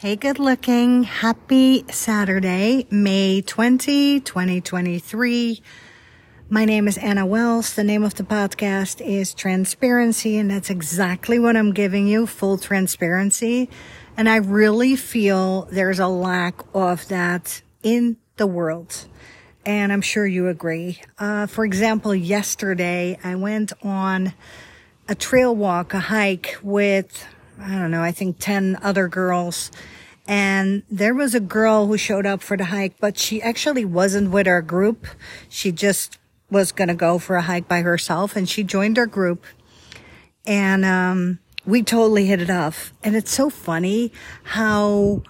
Hey, good looking. Happy Saturday, May 20, 2023. My name is Anna Wells. The name of the podcast is Transparency, and that's exactly what I'm giving you full transparency. And I really feel there's a lack of that in the world. And I'm sure you agree. Uh, for example, yesterday I went on a trail walk, a hike with I don't know, I think 10 other girls. And there was a girl who showed up for the hike, but she actually wasn't with our group. She just was going to go for a hike by herself and she joined our group. And, um, we totally hit it off. And it's so funny how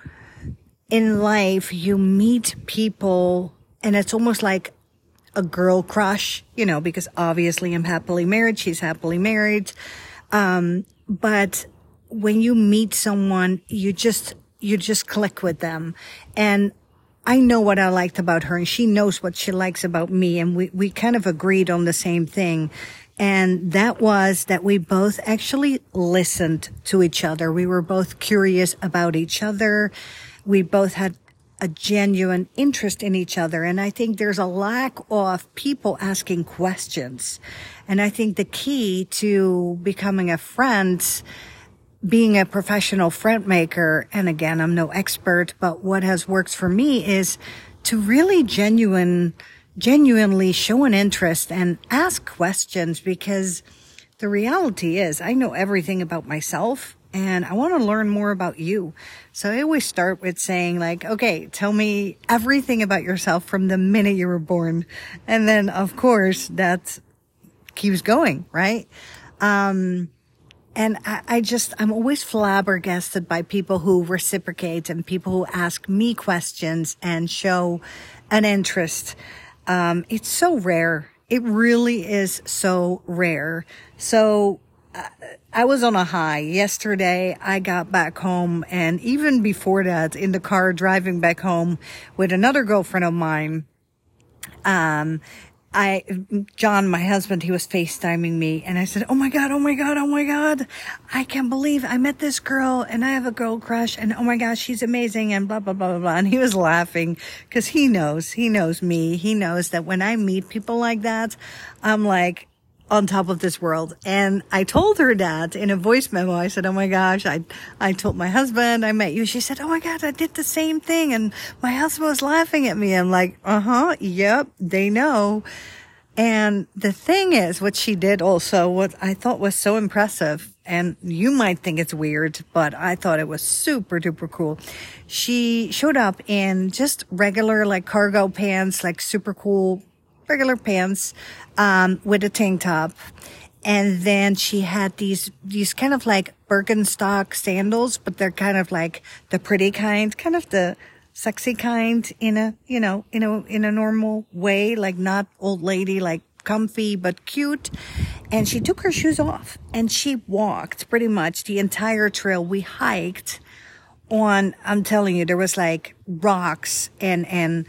in life you meet people and it's almost like a girl crush, you know, because obviously I'm happily married. She's happily married. Um, but when you meet someone, you just, you just click with them. And I know what I liked about her and she knows what she likes about me. And we, we kind of agreed on the same thing. And that was that we both actually listened to each other. We were both curious about each other. We both had a genuine interest in each other. And I think there's a lack of people asking questions. And I think the key to becoming a friend being a professional friend maker, and again, I'm no expert, but what has worked for me is to really genuine, genuinely show an interest and ask questions because the reality is I know everything about myself and I want to learn more about you. So I always start with saying like, okay, tell me everything about yourself from the minute you were born. And then of course that keeps going, right? Um, and I, I, just, I'm always flabbergasted by people who reciprocate and people who ask me questions and show an interest. Um, it's so rare. It really is so rare. So uh, I was on a high yesterday. I got back home and even before that in the car driving back home with another girlfriend of mine, um, I, John, my husband, he was FaceTiming me and I said, Oh my God, oh my God, oh my God. I can't believe I met this girl and I have a girl crush and oh my gosh, she's amazing and blah, blah, blah, blah, blah. And he was laughing because he knows, he knows me. He knows that when I meet people like that, I'm like, on top of this world. And I told her that in a voice memo. I said, Oh my gosh, I, I told my husband I met you. She said, Oh my God, I did the same thing. And my husband was laughing at me. I'm like, uh huh. Yep. They know. And the thing is, what she did also, what I thought was so impressive, and you might think it's weird, but I thought it was super duper cool. She showed up in just regular, like cargo pants, like super cool regular pants um, with a tank top. And then she had these, these kind of like Birkenstock sandals, but they're kind of like the pretty kind, kind of the sexy kind in a, you know, in a, in a normal way, like not old lady, like comfy, but cute. And she took her shoes off and she walked pretty much the entire trail. We hiked on, I'm telling you, there was like rocks and, and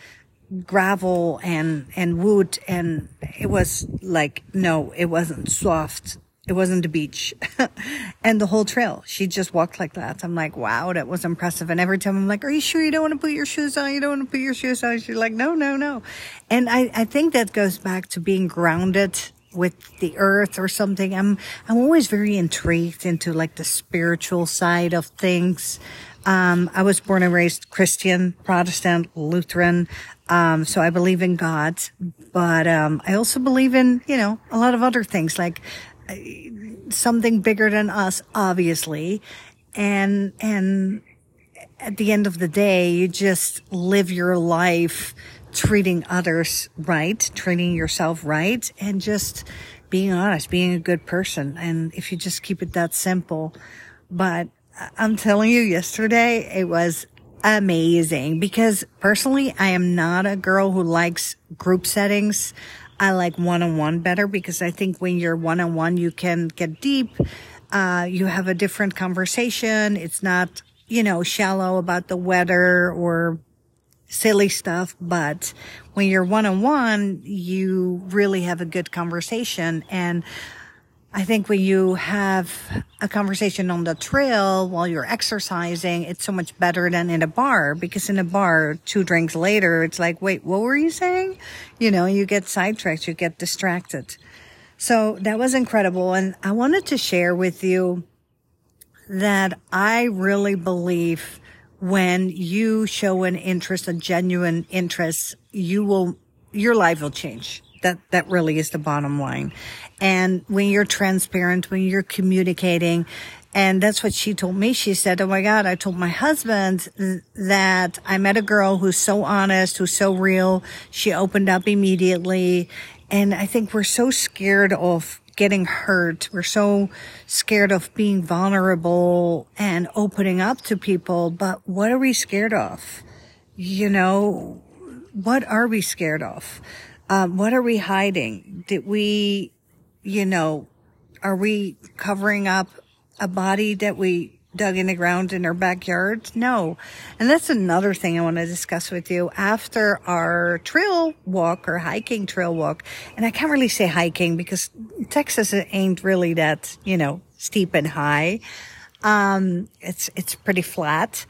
gravel and, and wood. And it was like, no, it wasn't soft. It wasn't the beach and the whole trail. She just walked like that. I'm like, wow, that was impressive. And every time I'm like, are you sure you don't want to put your shoes on? You don't want to put your shoes on? She's like, no, no, no. And I, I think that goes back to being grounded with the earth or something. I'm, I'm always very intrigued into like the spiritual side of things. Um, I was born and raised Christian, Protestant, Lutheran. Um, so I believe in God, but, um, I also believe in, you know, a lot of other things like uh, something bigger than us, obviously. And, and at the end of the day, you just live your life treating others right, treating yourself right, and just being honest, being a good person. And if you just keep it that simple, but I'm telling you, yesterday it was amazing because personally, I am not a girl who likes group settings. I like one on one better because I think when you're one on one, you can get deep. Uh, you have a different conversation. It's not, you know, shallow about the weather or silly stuff. But when you're one on one, you really have a good conversation. And I think when you have a conversation on the trail while you're exercising, it's so much better than in a bar because in a bar, two drinks later, it's like, wait, what were you saying? You know, you get sidetracked, you get distracted. So that was incredible. And I wanted to share with you that I really believe when you show an interest, a genuine interest, you will, your life will change. That, that really is the bottom line. And when you're transparent, when you're communicating, and that's what she told me. She said, Oh my God, I told my husband that I met a girl who's so honest, who's so real. She opened up immediately. And I think we're so scared of getting hurt. We're so scared of being vulnerable and opening up to people. But what are we scared of? You know, what are we scared of? Um, what are we hiding? Did we, you know, are we covering up a body that we dug in the ground in our backyard? No. And that's another thing I want to discuss with you after our trail walk or hiking trail walk. And I can't really say hiking because Texas ain't really that, you know, steep and high. Um, it's, it's pretty flat.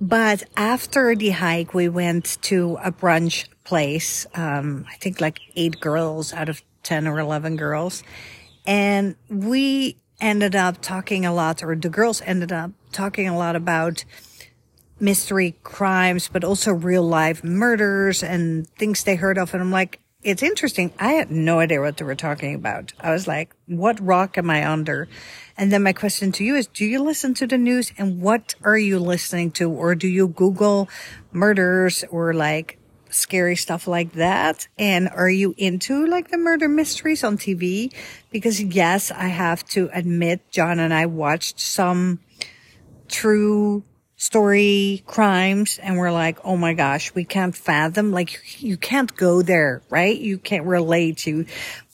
But after the hike, we went to a brunch place. Um, I think like eight girls out of 10 or 11 girls. And we ended up talking a lot, or the girls ended up talking a lot about mystery crimes, but also real life murders and things they heard of. And I'm like, it's interesting. I had no idea what they were talking about. I was like, what rock am I under? And then my question to you is, do you listen to the news and what are you listening to? Or do you Google murders or like scary stuff like that? And are you into like the murder mysteries on TV? Because yes, I have to admit, John and I watched some true story crimes and we're like, oh my gosh, we can't fathom, like you can't go there, right? You can't relate to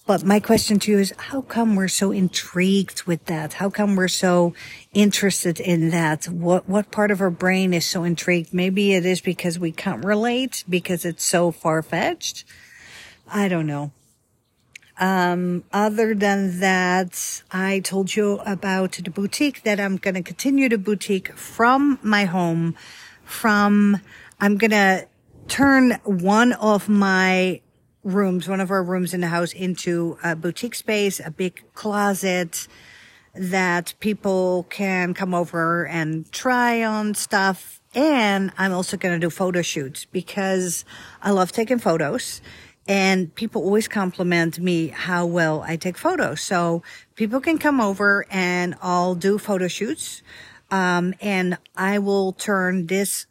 but my question to you is, how come we're so intrigued with that? How come we're so interested in that? What, what part of our brain is so intrigued? Maybe it is because we can't relate because it's so far fetched. I don't know. Um, other than that, I told you about the boutique that I'm going to continue the boutique from my home. From, I'm going to turn one of my rooms, one of our rooms in the house into a boutique space, a big closet that people can come over and try on stuff. And I'm also going to do photo shoots because I love taking photos and people always compliment me how well I take photos. So people can come over and I'll do photo shoots. Um, and I will turn this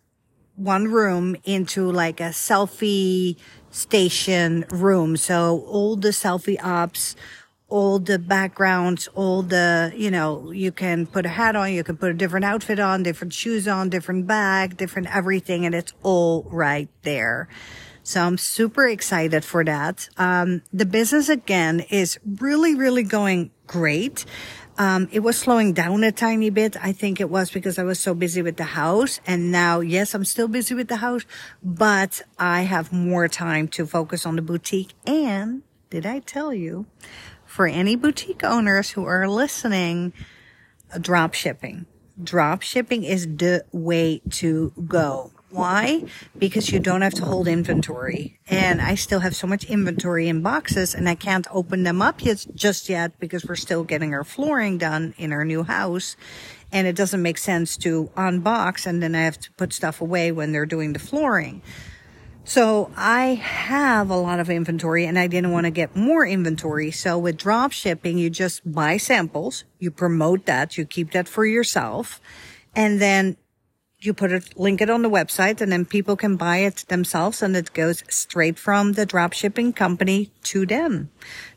one room into like a selfie station room. So all the selfie ops, all the backgrounds, all the, you know, you can put a hat on, you can put a different outfit on, different shoes on, different bag, different everything, and it's all right there. So I'm super excited for that. Um, the business again is really, really going great. Um, it was slowing down a tiny bit. I think it was because I was so busy with the house. And now, yes, I'm still busy with the house, but I have more time to focus on the boutique. And did I tell you, for any boutique owners who are listening, drop shipping. Drop shipping is the way to go. Why? Because you don't have to hold inventory. And I still have so much inventory in boxes and I can't open them up yet, just yet because we're still getting our flooring done in our new house. And it doesn't make sense to unbox and then I have to put stuff away when they're doing the flooring. So I have a lot of inventory and I didn't want to get more inventory. So with drop shipping, you just buy samples, you promote that, you keep that for yourself. And then you put it, link it on the website and then people can buy it themselves and it goes straight from the drop shipping company to them.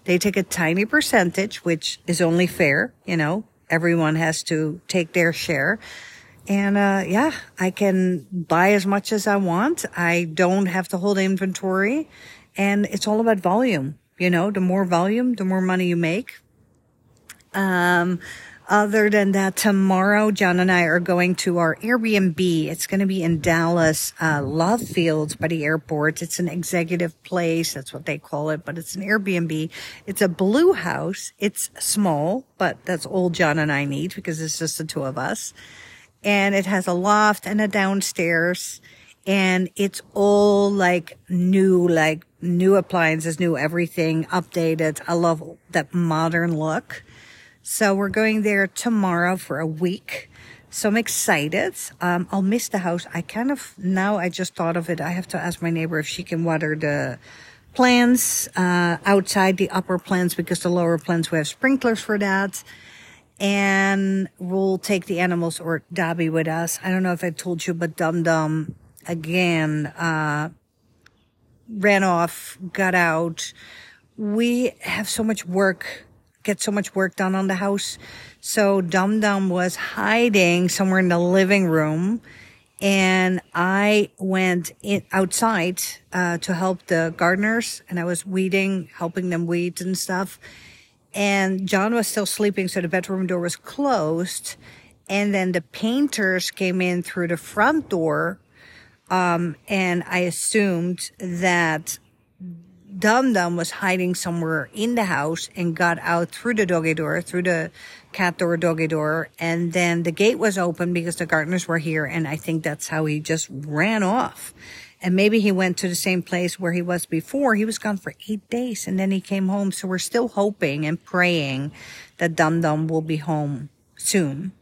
They take a tiny percentage, which is only fair. You know, everyone has to take their share. And, uh, yeah, I can buy as much as I want. I don't have to hold inventory and it's all about volume. You know, the more volume, the more money you make. Um, other than that, tomorrow, John and I are going to our Airbnb. It's going to be in Dallas, uh, Love Fields by the airport. It's an executive place. That's what they call it, but it's an Airbnb. It's a blue house. It's small, but that's all John and I need because it's just the two of us. And it has a loft and a downstairs and it's all like new, like new appliances, new everything, updated. I love that modern look. So we're going there tomorrow for a week. So I'm excited. Um, I'll miss the house. I kind of, now I just thought of it. I have to ask my neighbor if she can water the plants, uh, outside the upper plants because the lower plants we have sprinklers for that. And we'll take the animals or Dobby with us. I don't know if I told you, but Dum Dum again, uh, ran off, got out. We have so much work get so much work done on the house. So Dum Dum was hiding somewhere in the living room and I went in, outside uh, to help the gardeners, and I was weeding, helping them weed and stuff. And John was still sleeping, so the bedroom door was closed. And then the painters came in through the front door, um, and I assumed that Dum Dum was hiding somewhere in the house and got out through the doggy door, through the cat door, doggy door. And then the gate was open because the gardeners were here. And I think that's how he just ran off. And maybe he went to the same place where he was before. He was gone for eight days and then he came home. So we're still hoping and praying that Dum Dum will be home soon.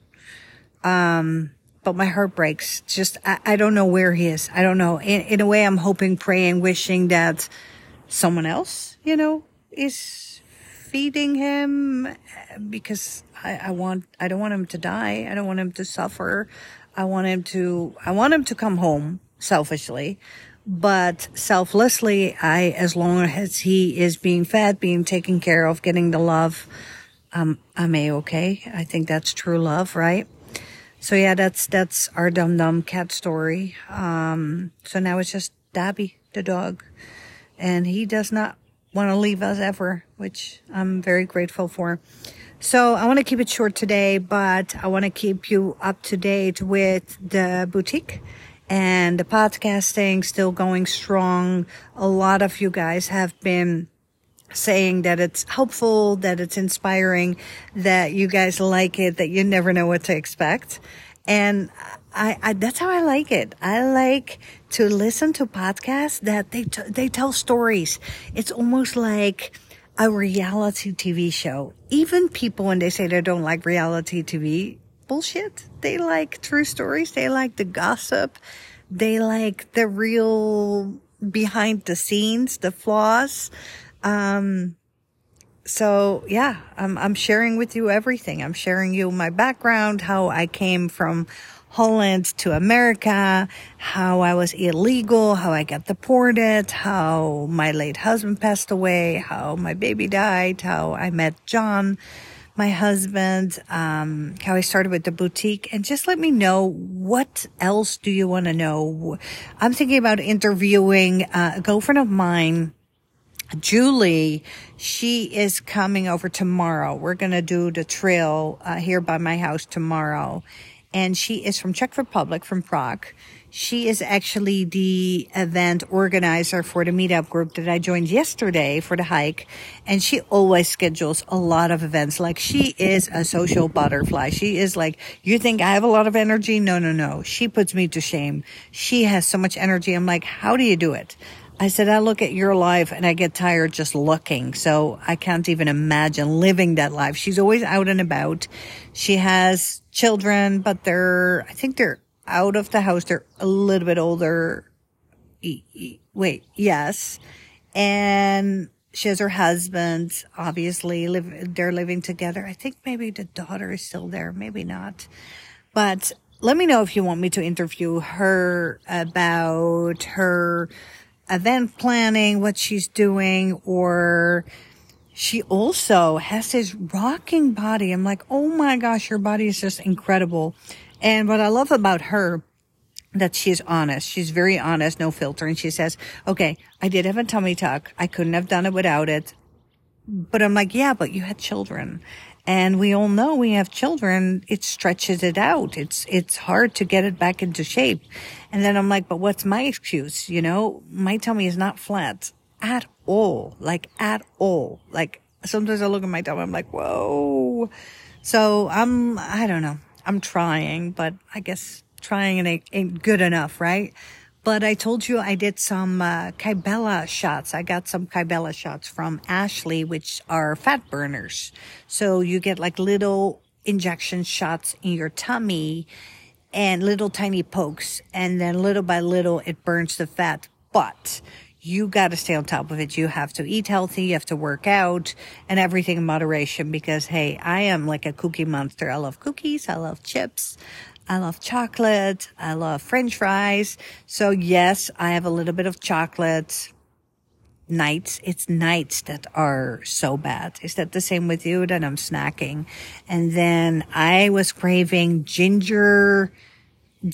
Um, but my heart breaks. Just, I, I don't know where he is. I don't know. In, in a way, I'm hoping, praying, wishing that someone else, you know, is feeding him because I, I want, I don't want him to die. I don't want him to suffer. I want him to, I want him to come home selfishly, but selflessly, I, as long as he is being fed, being taken care of, getting the love, um, I'm a-okay. I think that's true love, right? So yeah, that's, that's our dumb dumb cat story. Um, so now it's just Dobby, the dog and he does not want to leave us ever, which I'm very grateful for. So I want to keep it short today, but I want to keep you up to date with the boutique and the podcasting still going strong. A lot of you guys have been saying that it's helpful, that it's inspiring, that you guys like it, that you never know what to expect. And I, I, that's how I like it. I like to listen to podcasts that they, t- they tell stories. It's almost like a reality TV show. Even people, when they say they don't like reality TV, bullshit. They like true stories. They like the gossip. They like the real behind the scenes, the flaws. Um, so yeah, I'm, I'm sharing with you everything. I'm sharing you my background, how I came from Holland to America, how I was illegal, how I got deported, how my late husband passed away, how my baby died, how I met John, my husband, um, how I started with the boutique and just let me know what else do you want to know? I'm thinking about interviewing uh, a girlfriend of mine Julie, she is coming over tomorrow. We're going to do the trail uh, here by my house tomorrow. And she is from Czech Republic, from Prague. She is actually the event organizer for the meetup group that I joined yesterday for the hike. And she always schedules a lot of events. Like she is a social butterfly. She is like, you think I have a lot of energy? No, no, no. She puts me to shame. She has so much energy. I'm like, how do you do it? I said, I look at your life and I get tired just looking. So I can't even imagine living that life. She's always out and about. She has children, but they're, I think they're out of the house. They're a little bit older. Wait, yes. And she has her husband, obviously live, they're living together. I think maybe the daughter is still there. Maybe not. But let me know if you want me to interview her about her event planning, what she's doing, or she also has this rocking body. I'm like, oh my gosh, her body is just incredible. And what I love about her, that she's honest. She's very honest, no filter. And she says, okay, I did have a tummy tuck. I couldn't have done it without it. But I'm like, yeah, but you had children And we all know we have children, it stretches it out. It's, it's hard to get it back into shape. And then I'm like, but what's my excuse? You know, my tummy is not flat at all, like at all. Like sometimes I look at my tummy, I'm like, whoa. So I'm, I don't know. I'm trying, but I guess trying ain't, ain't good enough, right? But I told you I did some uh, Kybella shots. I got some Kybella shots from Ashley, which are fat burners. So you get like little injection shots in your tummy and little tiny pokes. And then little by little, it burns the fat. But you got to stay on top of it. You have to eat healthy. You have to work out and everything in moderation because, hey, I am like a cookie monster. I love cookies. I love chips. I love chocolate. I love french fries. So yes, I have a little bit of chocolate nights. It's nights that are so bad. Is that the same with you? That I'm snacking. And then I was craving ginger,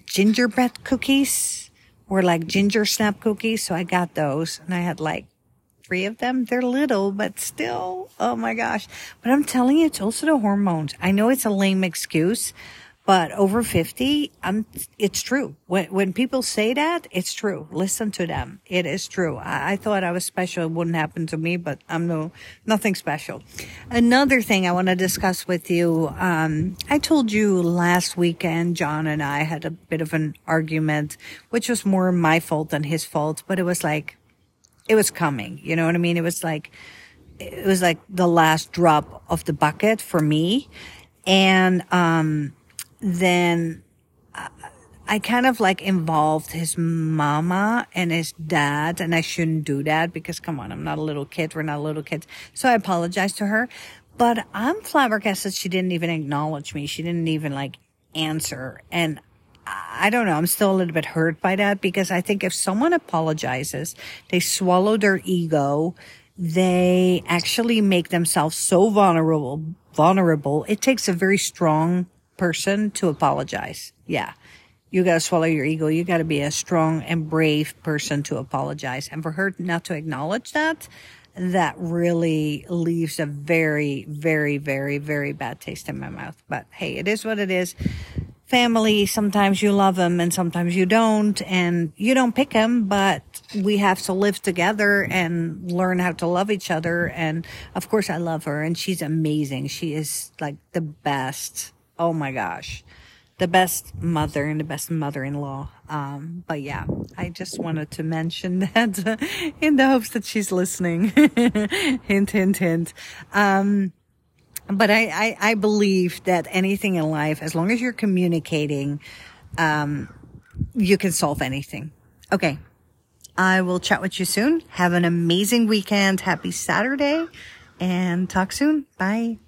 gingerbread cookies or like ginger snap cookies. So I got those and I had like three of them. They're little, but still, oh my gosh. But I'm telling you, it's also the hormones. I know it's a lame excuse, but over 50, I'm, it's true. When, when people say that, it's true. Listen to them. It is true. I, I thought I was special. It wouldn't happen to me, but I'm no, nothing special. Another thing I want to discuss with you. Um, I told you last weekend, John and I had a bit of an argument, which was more my fault than his fault, but it was like, it was coming. You know what I mean? It was like, it was like the last drop of the bucket for me. And, um, then uh, I kind of like involved his mama and his dad, and I shouldn't do that because come on, I'm not a little kid. We're not little kids. So I apologized to her, but I'm flabbergasted she didn't even acknowledge me. She didn't even like answer. And I don't know. I'm still a little bit hurt by that because I think if someone apologizes, they swallow their ego. They actually make themselves so vulnerable, vulnerable. It takes a very strong person to apologize. Yeah. You got to swallow your ego. You got to be a strong and brave person to apologize. And for her not to acknowledge that, that really leaves a very, very, very, very bad taste in my mouth. But hey, it is what it is. Family, sometimes you love them and sometimes you don't, and you don't pick them, but we have to live together and learn how to love each other. And of course, I love her and she's amazing. She is like the best oh my gosh, the best mother and the best mother-in-law. Um, but yeah, I just wanted to mention that in the hopes that she's listening. hint, hint, hint. Um, but I, I, I, believe that anything in life, as long as you're communicating, um, you can solve anything. Okay. I will chat with you soon. Have an amazing weekend. Happy Saturday and talk soon. Bye.